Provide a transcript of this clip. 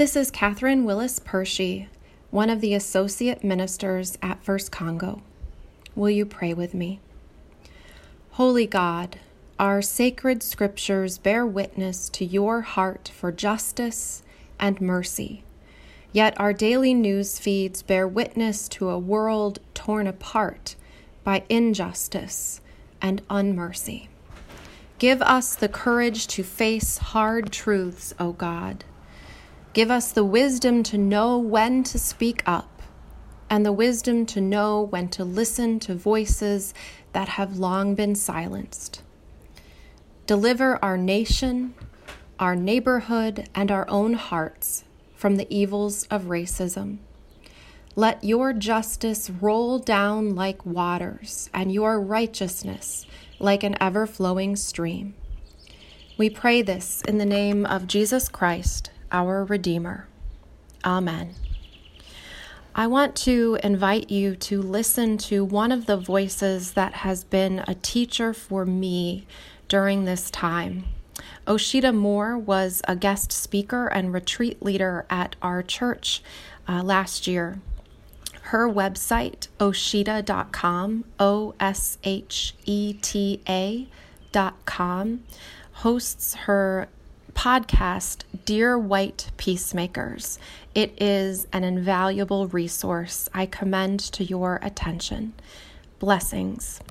This is Catherine Willis Pershey, one of the associate ministers at First Congo. Will you pray with me? Holy God, our sacred scriptures bear witness to your heart for justice and mercy. Yet our daily news feeds bear witness to a world torn apart by injustice and unmercy. Give us the courage to face hard truths, O God Give us the wisdom to know when to speak up and the wisdom to know when to listen to voices that have long been silenced. Deliver our nation, our neighborhood, and our own hearts from the evils of racism. Let your justice roll down like waters and your righteousness like an ever flowing stream. We pray this in the name of Jesus Christ our Redeemer. Amen. I want to invite you to listen to one of the voices that has been a teacher for me during this time. Osheta Moore was a guest speaker and retreat leader at our church uh, last year. Her website, osheta.com, O S H E T A.com, hosts her podcast, Dear White Peacemakers. It is an invaluable resource I commend to your attention. Blessings.